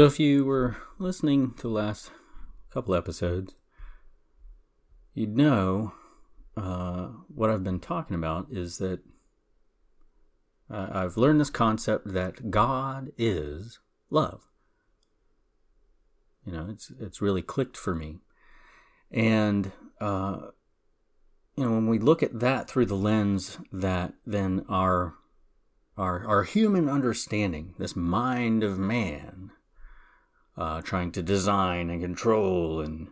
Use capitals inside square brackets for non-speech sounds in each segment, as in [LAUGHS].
So, if you were listening to the last couple episodes, you'd know uh, what I've been talking about is that uh, I've learned this concept that God is love. You know, it's it's really clicked for me, and uh, you know when we look at that through the lens that then our our our human understanding, this mind of man, uh, trying to design and control and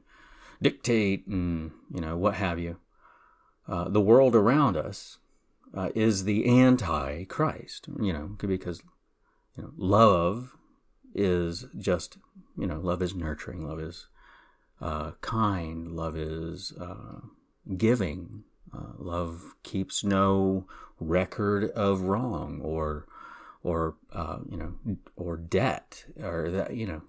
dictate and you know what have you, uh, the world around us uh, is the anti-Christ. You know, because you know love is just you know love is nurturing, love is uh, kind, love is uh, giving, uh, love keeps no record of wrong or or uh, you know or debt or that you know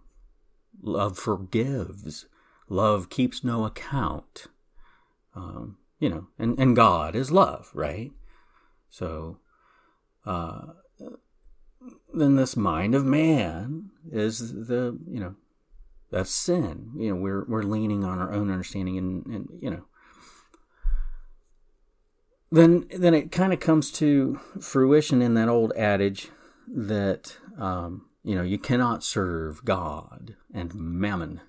love forgives. Love keeps no account. Um, you know and and god is love right? So uh, then this mind of man is the you know that's sin. You know we're we're leaning on our own understanding and, and you know. Then then it kind of comes to fruition in that old adage that um, you know you cannot serve God and mammon,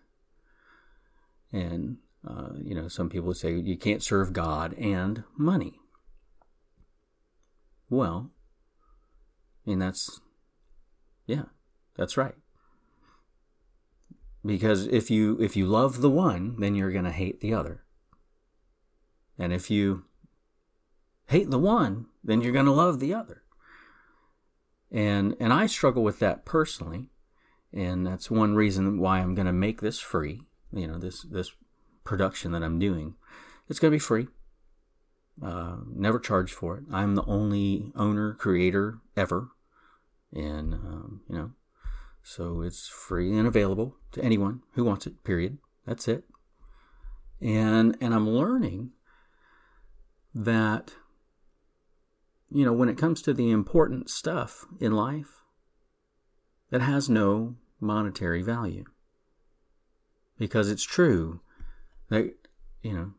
and uh, you know some people say you can't serve God and money. Well, mean that's yeah, that's right. Because if you if you love the one, then you're going to hate the other. And if you hate the one, then you're going to love the other. And and I struggle with that personally, and that's one reason why I'm going to make this free. You know, this this production that I'm doing, it's going to be free. Uh, never charge for it. I'm the only owner creator ever, and um, you know, so it's free and available to anyone who wants it. Period. That's it. And and I'm learning that you know, when it comes to the important stuff in life that has no monetary value. Because it's true that, you know,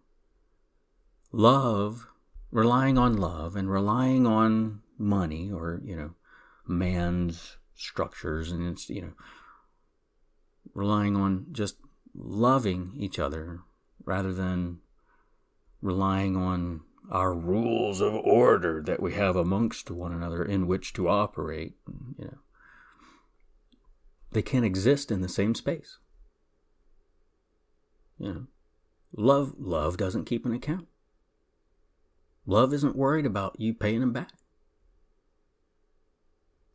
love, relying on love and relying on money or, you know, man's structures and it's, you know, relying on just loving each other rather than relying on our rules of order that we have amongst one another in which to operate. You know, they can't exist in the same space. You know, love love doesn't keep an account. Love isn't worried about you paying them back.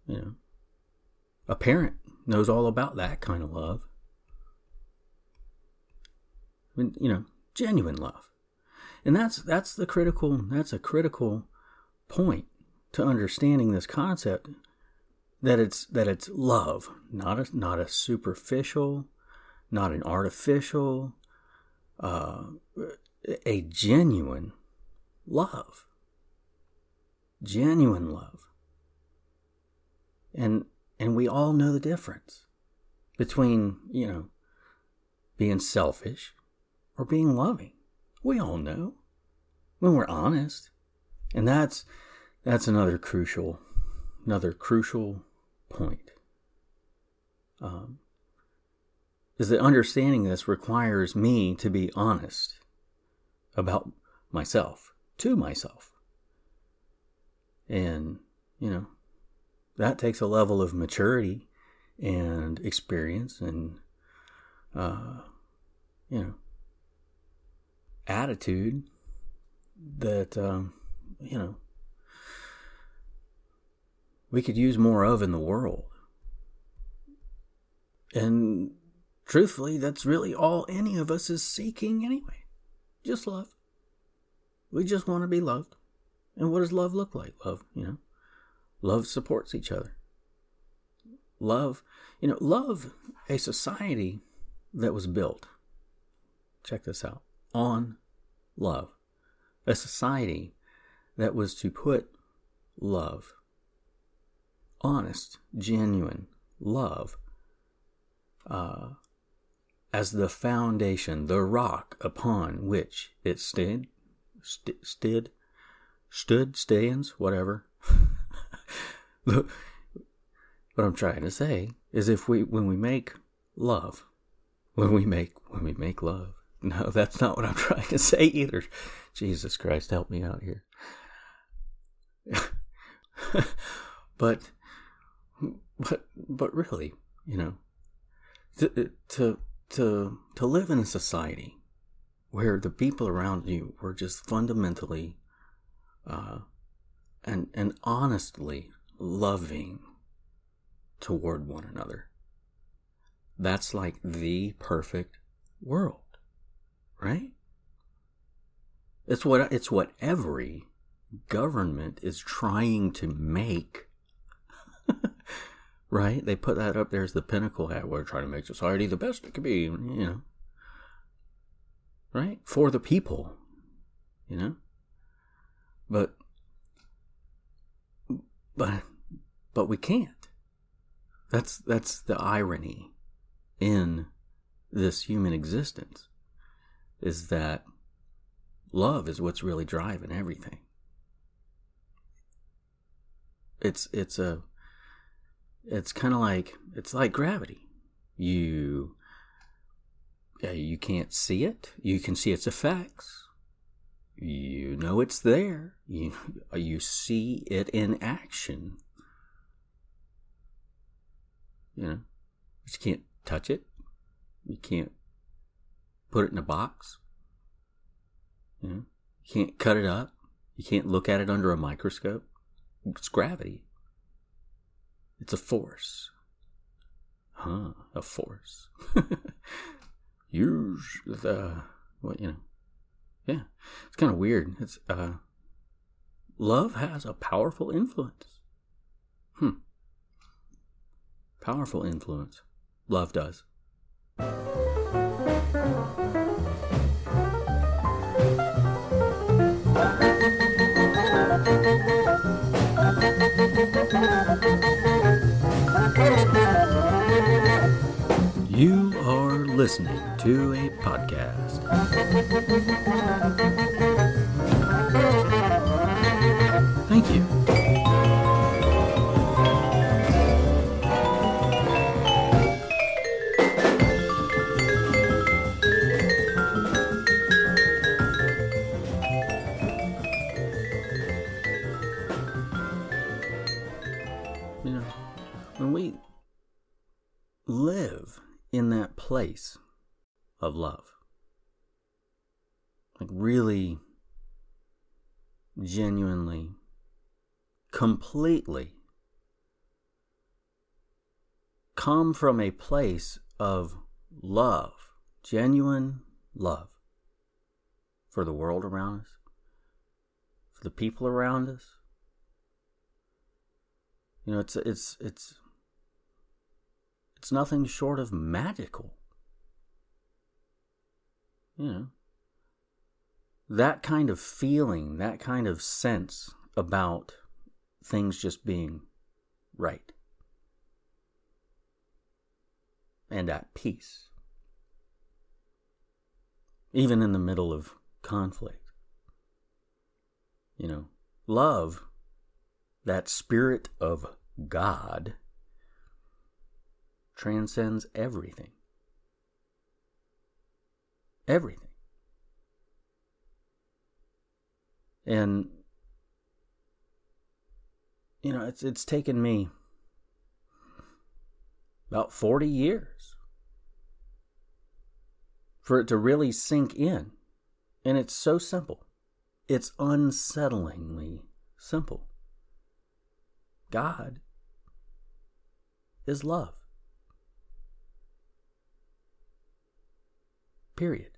You know, a parent knows all about that kind of love. I mean, you know, genuine love. And that's that's the critical that's a critical point to understanding this concept that it's that it's love, not a not a superficial, not an artificial, uh, a genuine love, genuine love, and and we all know the difference between you know being selfish or being loving. We all know when we're honest. And that's that's another crucial another crucial point. Um, is that understanding this requires me to be honest about myself to myself. And, you know, that takes a level of maturity and experience and, uh, you know, attitude that um, you know we could use more of in the world. And truthfully, that's really all any of us is seeking anyway. Just love. We just want to be loved. And what does love look like? Love, you know, love supports each other. Love, you know, love a society that was built. Check this out on love. A society that was to put love, honest, genuine love, uh, as the foundation, the rock upon which it stood, st- stood, stood, stands, whatever. [LAUGHS] what I'm trying to say is, if we, when we make love, when we make, when we make love, [LAUGHS] no, that's not what I'm [LAUGHS] trying to say either. Jesus Christ, help me out here. [LAUGHS] but, but, but really, you know, to, to to to live in a society where the people around you were just fundamentally uh, and and honestly loving toward one another. That's like the perfect world, right? It's what it's what every government is trying to make [LAUGHS] right? They put that up there as the pinnacle. At we're trying to make society the best it could be, you know, right? For the people, you know. But, but, but we can't. That's that's the irony in this human existence, is that love is what's really driving everything. It's it's a it's kind of like it's like gravity. You yeah, you can't see it. You can see its effects. You know it's there. You you see it in action. You know, you can't touch it. You can't put it in a box. You know, you can't cut it up. You can't look at it under a microscope. It's gravity. It's a force. Huh, a force. Use the, what, you know. Yeah, it's kind of weird. It's, uh, love has a powerful influence. Hmm. Powerful influence. Love does. Listening to a podcast. Place of love. Like, really, genuinely, completely come from a place of love, genuine love for the world around us, for the people around us. You know, it's it's it's it's nothing short of magical. You know, that kind of feeling, that kind of sense about things just being right and at peace, even in the middle of conflict. You know, love, that spirit of God transcends everything. Everything. And you know, it's it's taken me about 40 years for it to really sink in. And it's so simple. It's unsettlingly simple. God is love. Period.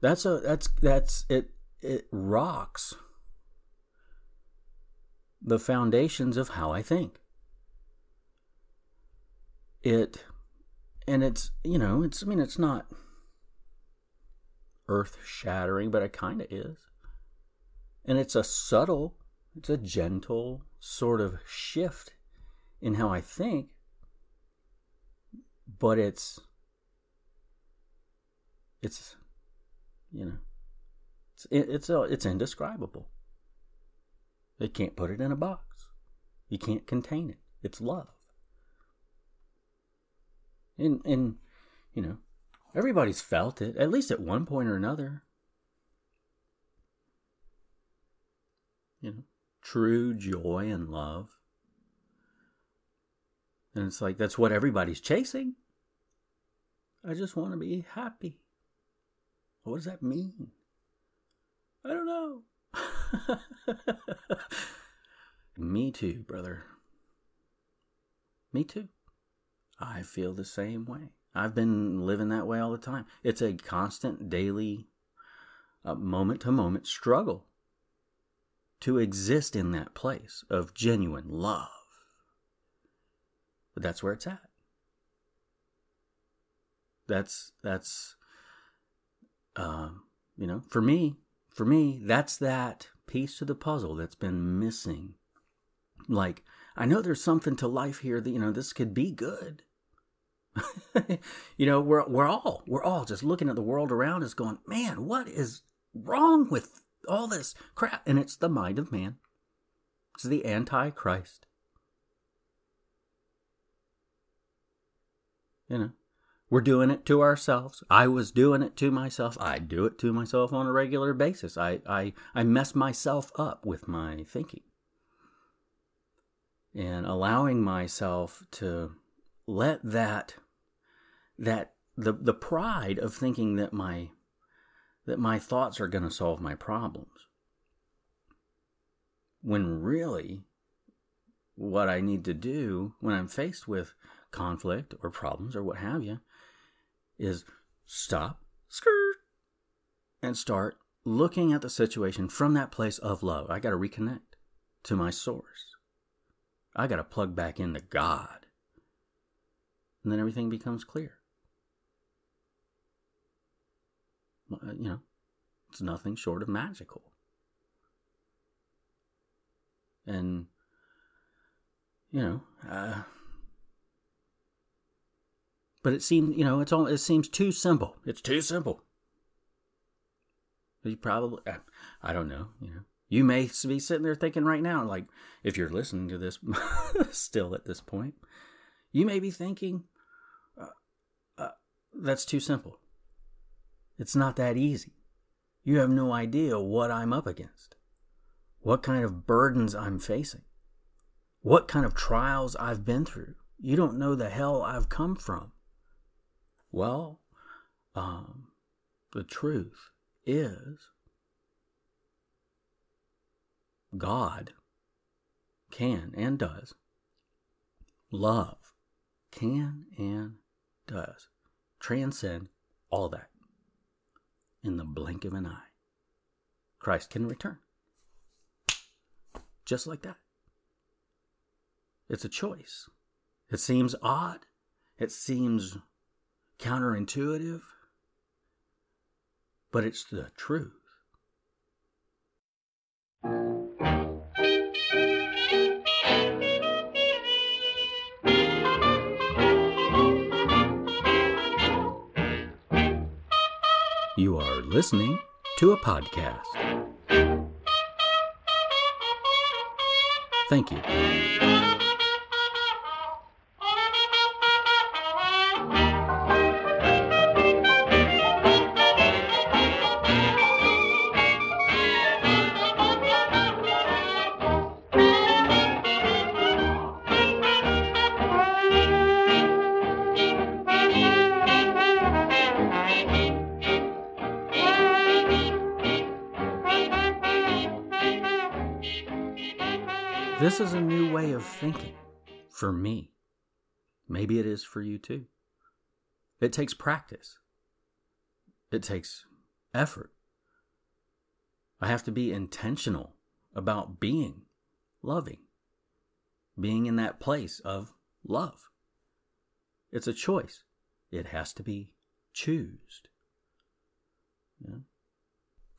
That's a that's that's it it rocks the foundations of how I think. It and it's you know, it's I mean it's not earth shattering, but it kind of is. And it's a subtle, it's a gentle sort of shift in how I think, but it's it's you know it's it's uh, it's indescribable. They can't put it in a box. You can't contain it. It's love. And and you know, everybody's felt it at least at one point or another. You know, true joy and love. And it's like that's what everybody's chasing. I just want to be happy. What does that mean? I don't know. [LAUGHS] Me too, brother. Me too. I feel the same way. I've been living that way all the time. It's a constant daily, moment to moment struggle to exist in that place of genuine love. But that's where it's at. That's, that's, uh, you know, for me, for me, that's that piece to the puzzle that's been missing. Like, I know there's something to life here that, you know, this could be good. [LAUGHS] you know, we're, we're all, we're all just looking at the world around us going, man, what is wrong with all this crap? And it's the mind of man. It's the Antichrist. You know, we're doing it to ourselves. I was doing it to myself. I do it to myself on a regular basis. I, I, I mess myself up with my thinking. And allowing myself to let that that the the pride of thinking that my that my thoughts are going to solve my problems when really what I need to do when I'm faced with conflict or problems or what have you is stop, skirt, and start looking at the situation from that place of love. I got to reconnect to my source. I got to plug back into God. And then everything becomes clear. Uh, you know, it's nothing short of magical. And, you know, uh, but it seems, you know, it's all, it seems too simple. It's too simple. You probably, I don't know, you know. You may be sitting there thinking right now, like, if you're listening to this [LAUGHS] still at this point, you may be thinking, uh, uh, that's too simple. It's not that easy. You have no idea what I'm up against, what kind of burdens I'm facing, what kind of trials I've been through. You don't know the hell I've come from. Well, um, the truth is God can and does. Love can and does transcend all that in the blink of an eye. Christ can return. Just like that. It's a choice. It seems odd. It seems counterintuitive, but it's the truth. You are listening to a podcast. Thank you. For me. Maybe it is for you too. It takes practice, it takes effort. I have to be intentional about being loving, being in that place of love. It's a choice, it has to be choosed. Know,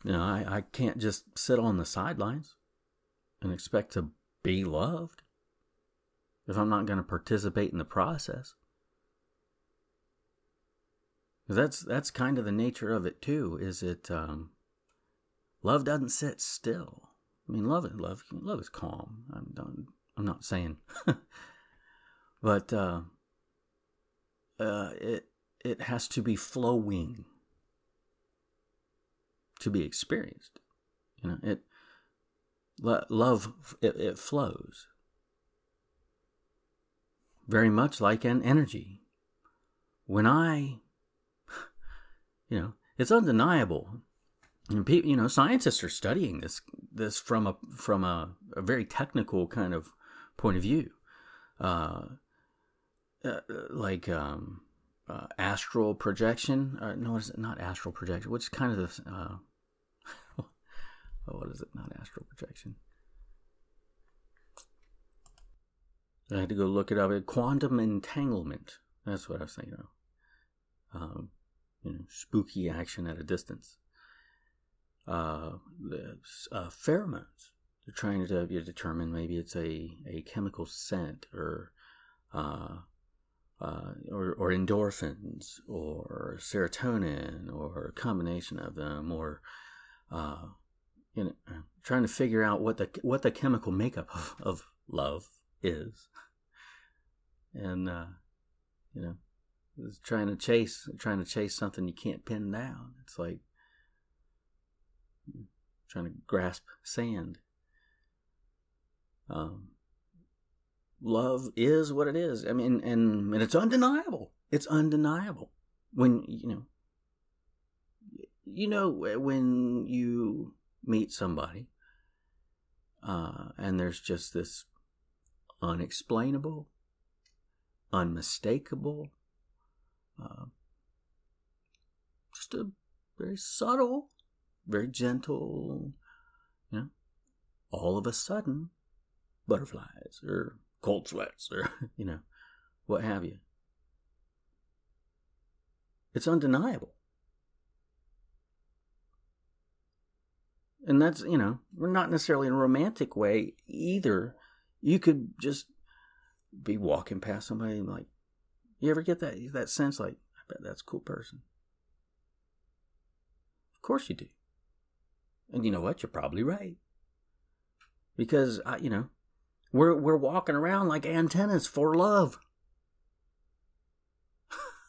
you know I, I can't just sit on the sidelines and expect to be loved. If I'm not going to participate in the process. That's that's kind of the nature of it too. Is it um, love doesn't sit still. I mean, love love love is calm. I'm not, I'm not saying, [LAUGHS] but uh, uh, it it has to be flowing to be experienced. You know, it love it, it flows very much like an energy. When I, you know, it's undeniable. And people, you know, scientists are studying this this from a from a, a very technical kind of point of view, uh, uh, like um, uh, astral projection. Uh, no, is it not astral projection? Which kind of? Uh, what is it? Not astral projection. [LAUGHS] I had to go look it up. Quantum entanglement. That's what I was thinking of. Um, you know, spooky action at a distance. Uh, the, uh, pheromones. They're trying to determine maybe it's a, a chemical scent or, uh, uh, or, or endorphins or serotonin or a combination of them or, uh, you know, trying to figure out what the, what the chemical makeup of, of love is. And, uh, you know, trying to chase, trying to chase something you can't pin down. It's like trying to grasp sand. Um, love is what it is. I mean, and, and it's undeniable. It's undeniable. When, you know, you know, when you meet somebody, uh, and there's just this unexplainable, unmistakable, uh, just a very subtle, very gentle, you know, all of a sudden, butterflies or cold sweats or, [LAUGHS] you know, what have you. It's undeniable. And that's, you know, we're not necessarily in a romantic way either you could just be walking past somebody and like, you ever get that that sense like, I bet that's a cool person. Of course you do. And you know what? You're probably right. Because I, you know, we're we're walking around like antennas for love.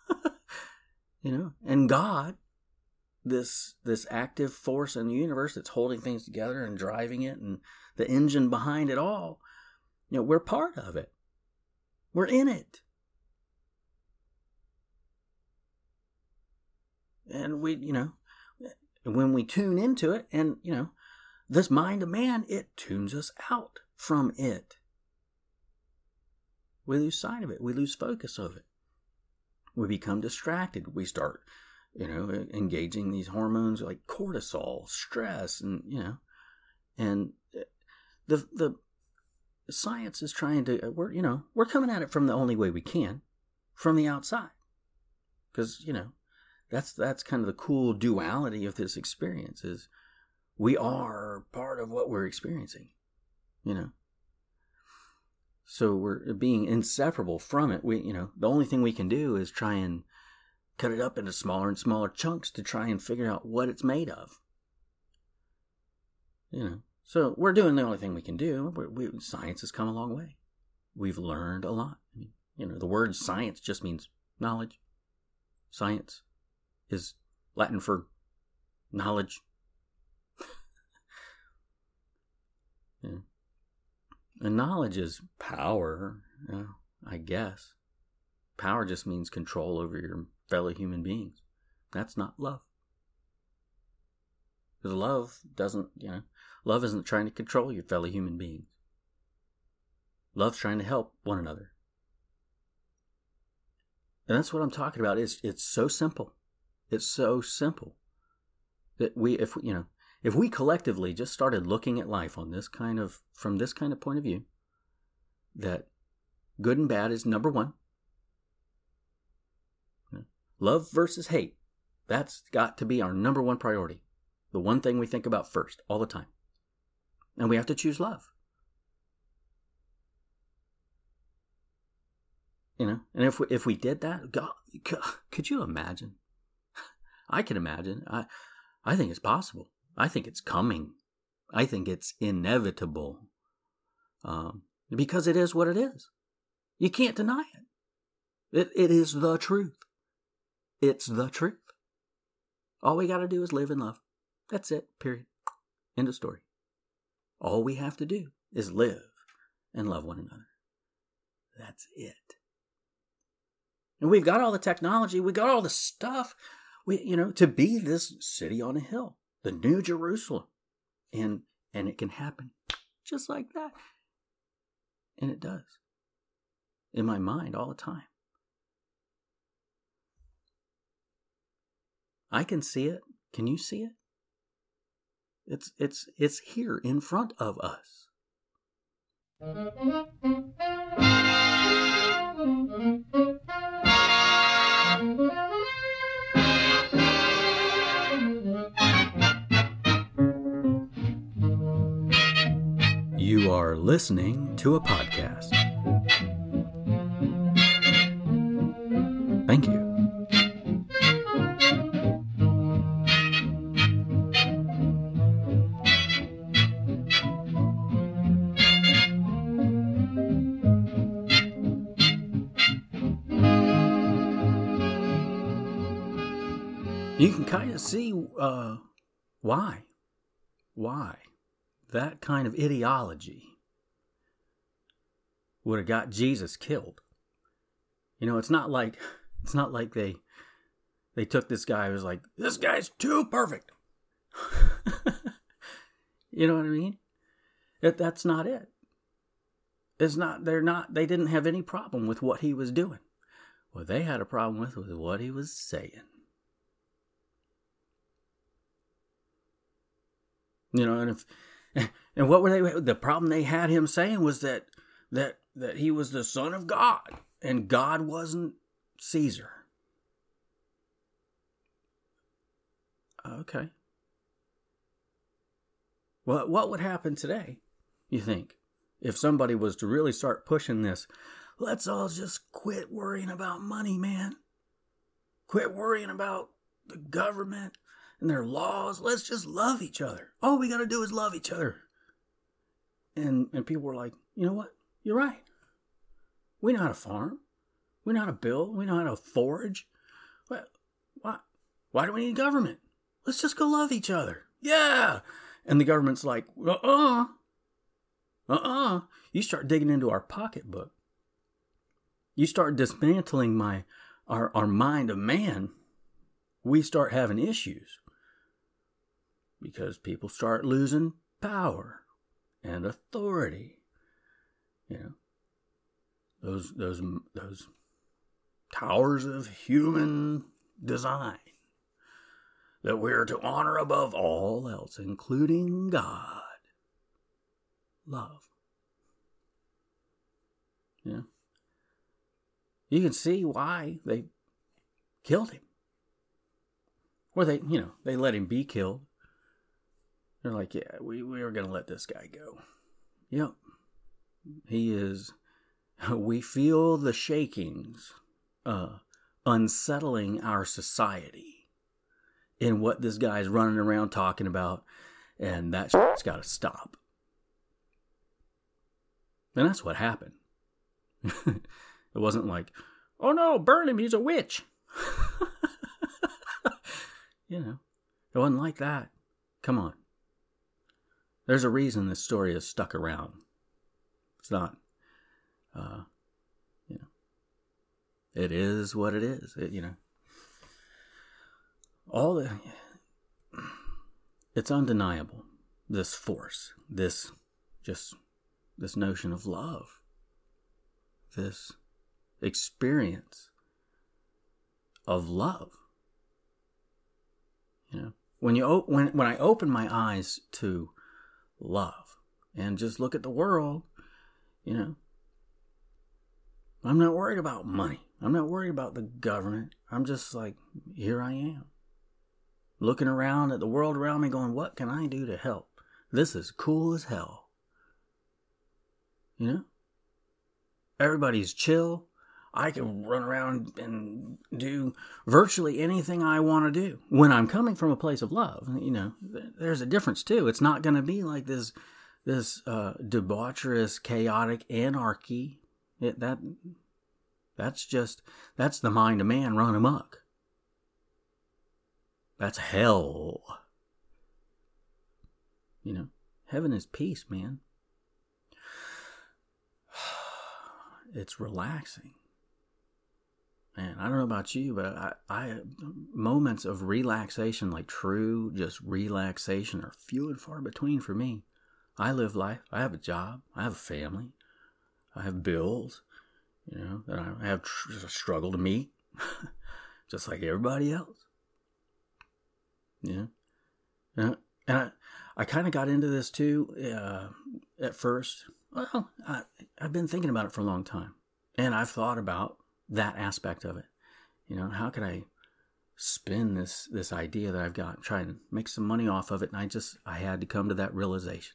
[LAUGHS] you know, and God, this this active force in the universe that's holding things together and driving it and the engine behind it all you know, we're part of it. We're in it. And we, you know, when we tune into it, and, you know, this mind of man, it tunes us out from it. We lose sight of it. We lose focus of it. We become distracted. We start, you know, engaging these hormones like cortisol, stress, and, you know, and uh, the, the, science is trying to uh, we're you know we're coming at it from the only way we can from the outside. Because you know that's that's kind of the cool duality of this experience is we are part of what we're experiencing you know? So we're uh, being inseparable from it we you know the only thing we can do is try and cut it up into smaller and smaller chunks to try and figure out what it's made of. You know so we're doing the only thing we can do. We, science has come a long way. We've learned a lot. I mean, you know, the word science just means knowledge. Science is Latin for knowledge. [LAUGHS] yeah. And knowledge is power, I guess. Power just means control over your fellow human beings. That's not love. Because love doesn't, you know, Love isn't trying to control your fellow human beings. Love's trying to help one another. And that's what I'm talking about. It's it's so simple. It's so simple that we if you know, if we collectively just started looking at life on this kind of from this kind of point of view that good and bad is number 1. Love versus hate. That's got to be our number one priority. The one thing we think about first all the time. And we have to choose love. You know, and if we, if we did that, God, could you imagine? [LAUGHS] I can imagine. I I think it's possible. I think it's coming. I think it's inevitable. Um, because it is what it is. You can't deny it. It it is the truth. It's the truth. All we got to do is live in love. That's it. Period. End of story. All we have to do is live and love one another. That's it. And we've got all the technology, we got all the stuff, we you know, to be this city on a hill, the new Jerusalem. And and it can happen just like that. And it does. In my mind all the time. I can see it. Can you see it? It's it's it's here in front of us. You are listening to a podcast. Uh, why. Why that kind of ideology would have got Jesus killed. You know, it's not like [LAUGHS] it's not like they they took this guy who was like, this guy's too perfect. [LAUGHS] you know what I mean? That that's not it. It's not they're not they didn't have any problem with what he was doing. What they had a problem with was what he was saying. You know, and if [LAUGHS] and what were they the problem they had him saying was that that that he was the son of God and God wasn't Caesar. Okay. What what would happen today, you think, if somebody was to really start pushing this? Let's all just quit worrying about money, man. Quit worrying about the government and their laws. Let's just love each other. All we got to do is love each other. And and people were like, you know what? You're right. We know how to farm. We know how to build. We know how to forage. What? Why? Why do we need government? Let's just go love each other. Yeah. And the government's like, uh uh-uh. uh. Uh-uh. You start digging into our pocketbook. You start dismantling my our, our mind of man. We start having issues because people start losing power and authority. You know, those those those towers of human design that we're to honor above all else, including God. Love. Yeah. You can see why they killed him. Or they, you know, they let him be killed they're like, yeah, we, we are going to let this guy go. Yep. He is. [LAUGHS] We feel the shakings uh, unsettling our society in what this guy's running around talking about, and that shit's got to stop. And that's what happened. [LAUGHS] it wasn't like, oh no, burn him, he's a witch. [LAUGHS] you know, it wasn't like that. Come on. There's a reason this story is stuck around. It's not, uh, you know, it is what it is. It, you know, all the, it's undeniable. This force, this, just this notion of love, this experience of love. You know, when you when when I open my eyes to love. And just look at the world, you know. I'm not worried about money. I'm not worried about the government. I'm just like, here I am. Looking around at the world around me, going, what can I do to help? This is cool as hell. You know? Everybody's chill. I can run around and do virtually anything I want to do when I'm coming from a place of love. You know, there's a difference too. It's not going to be like this this uh, debaucherous, chaotic anarchy. It, that that's just that's the mind of man run amok. That's hell. You know, heaven is peace, man. [SIGHS] It's relaxing. Man, I don't know about you, but I, I moments of relaxation, like true just relaxation, are few and far between for me. I live life. I have a job. I have a family. I have bills, you know, that I have tr- struggle to meet, [LAUGHS] just like everybody else. Yeah. And I, I kind of got into this too uh, at first. Well, I, I've been thinking about it for a long time. And I've thought about that aspect of it. You know, how could I spin this this idea that I've got, try and make some money off of it? And I just I had to come to that realization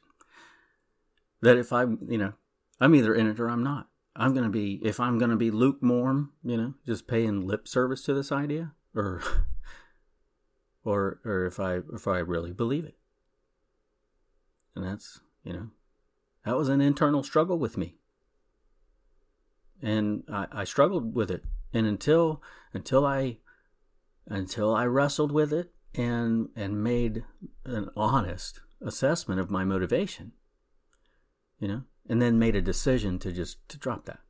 that if I'm you know, I'm either in it or I'm not. I'm to be, if I'm to be lukewarm, you know, just paying lip service to this idea, or, [LAUGHS] or, or if I, if I really believe it. And that's, you know, that was an internal struggle with me. And I, I struggled with it. And until, until I, until I wrestled with it and, and made an honest assessment of my motivation, you know, and then made a decision to just to drop that.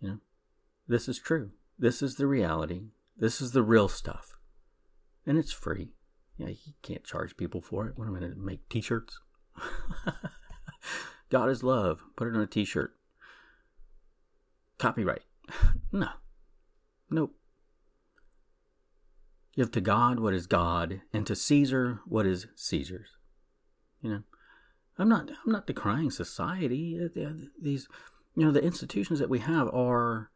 You know, this is true. This is the reality. This is the real stuff, and it's free. Yeah, you can't charge people for it. What am I going to make T-shirts? [LAUGHS] God is love. Put it on a T-shirt. Copyright? [LAUGHS] no. Nope. Give to God what is God, and to Caesar what is Caesar's. You know, I'm not I'm not decrying society. Uh, these you know the institutions that we have are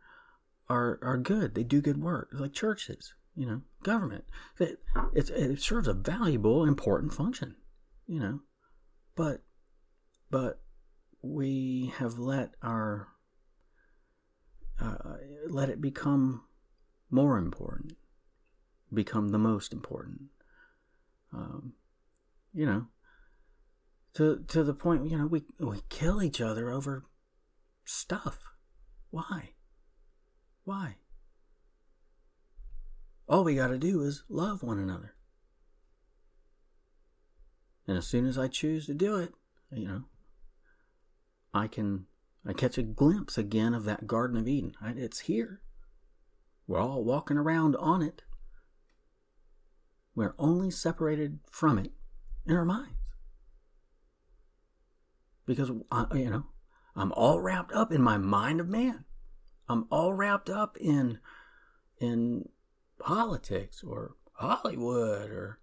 are are good. They do good work, like churches. You know, government. It, it, it serves a valuable, important function. You know, but but we have let our uh, let it become more important, become the most important. Um, you know, to to the point you know we we kill each other over stuff. Why? Why? All we got to do is love one another. And as soon as I choose to do it, you know, I can I catch a glimpse again of that Garden of Eden. It's here. We're all walking around on it. We're only separated from it in our minds because I, you know I'm all wrapped up in my mind of man. I'm all wrapped up in in politics or Hollywood or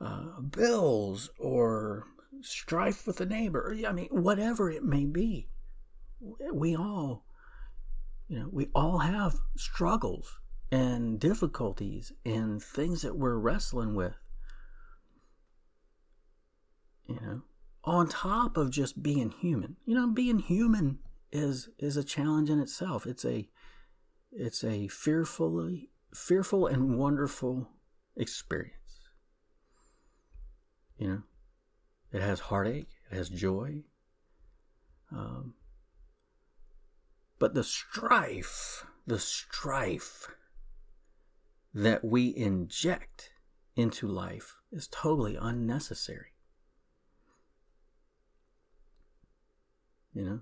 uh, bills or strife with a neighbor. I mean, whatever it may be, we all, you know, we all have struggles and difficulties and things that we're wrestling with. You know, on top of just being human. You know, being human is is a challenge in itself. It's a it's a fearfully fearful and wonderful experience. You know, it has heartache, it has joy. Um, but the strife, the strife that we inject into life is totally unnecessary. you know.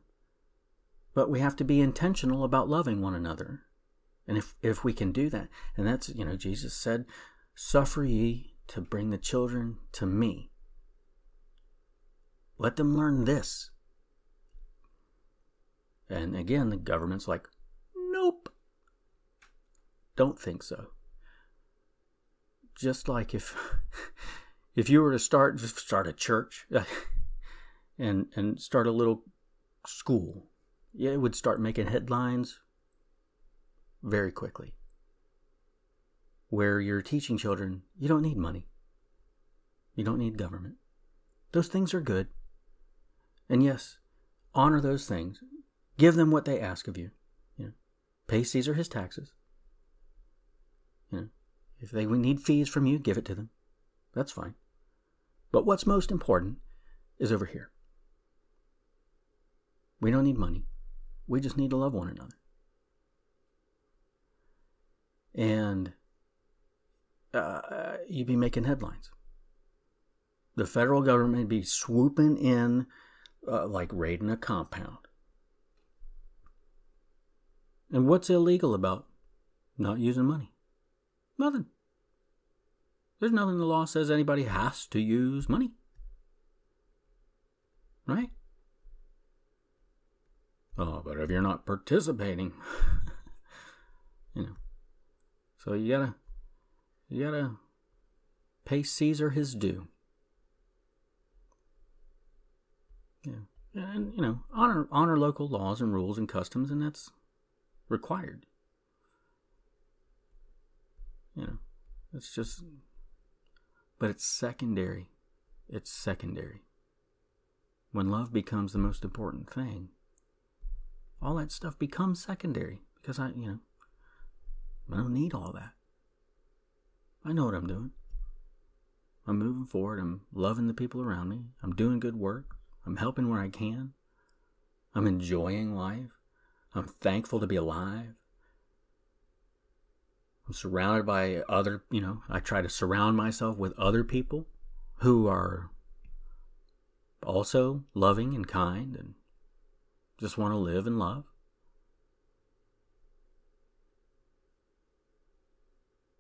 But we have to be intentional about loving one another. And if, if we can do that, and that's, you know, Jesus said, Suffer ye to bring the children to me. Let them learn this. And again, the government's like, Nope. Don't think so. Just like if [LAUGHS] if you were to start just start a church [LAUGHS] and and start a little school, yeah, it would start making headlines very quickly. Where you're teaching children, you don't need money. You don't need government. Those things are good. And yes, honor those things. Give them what they ask of you. you know. Pay Caesar his taxes. You know, if they need fees from you, give it to them. That's fine. But what's most important is over here. We don't need money. We just need to love one another. And uh, you'd be making headlines. The federal government would be swooping in uh, like raiding a compound. And what's illegal about not using money? Nothing. There's nothing the law says anybody has to use money. Right? Oh, but if you're not participating, [LAUGHS] you know. So you gotta, you gotta pay Caesar his due. Yeah, and you know, honor honor local laws and rules and customs, and that's required. You know, it's just, but it's secondary. It's secondary. When love becomes the most important thing, all that stuff becomes secondary because I, you know, I don't need all that. I know what I'm doing. I'm moving forward. I'm loving the people around me. I'm doing good work. I'm helping where I can. I'm enjoying life. I'm thankful to be alive. I'm surrounded by other, you know, I try to surround myself with other people who are also loving and kind and just want to live and love.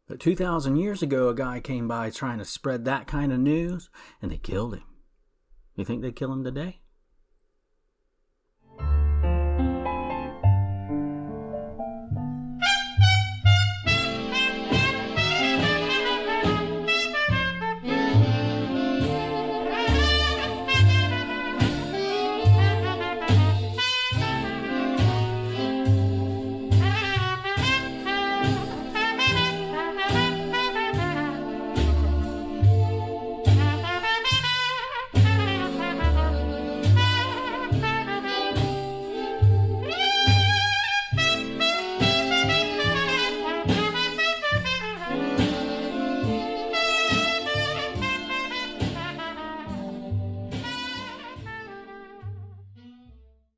But 2,000 years ago, a guy came by trying to spread that kind of news and they killed him. You think they kill him today?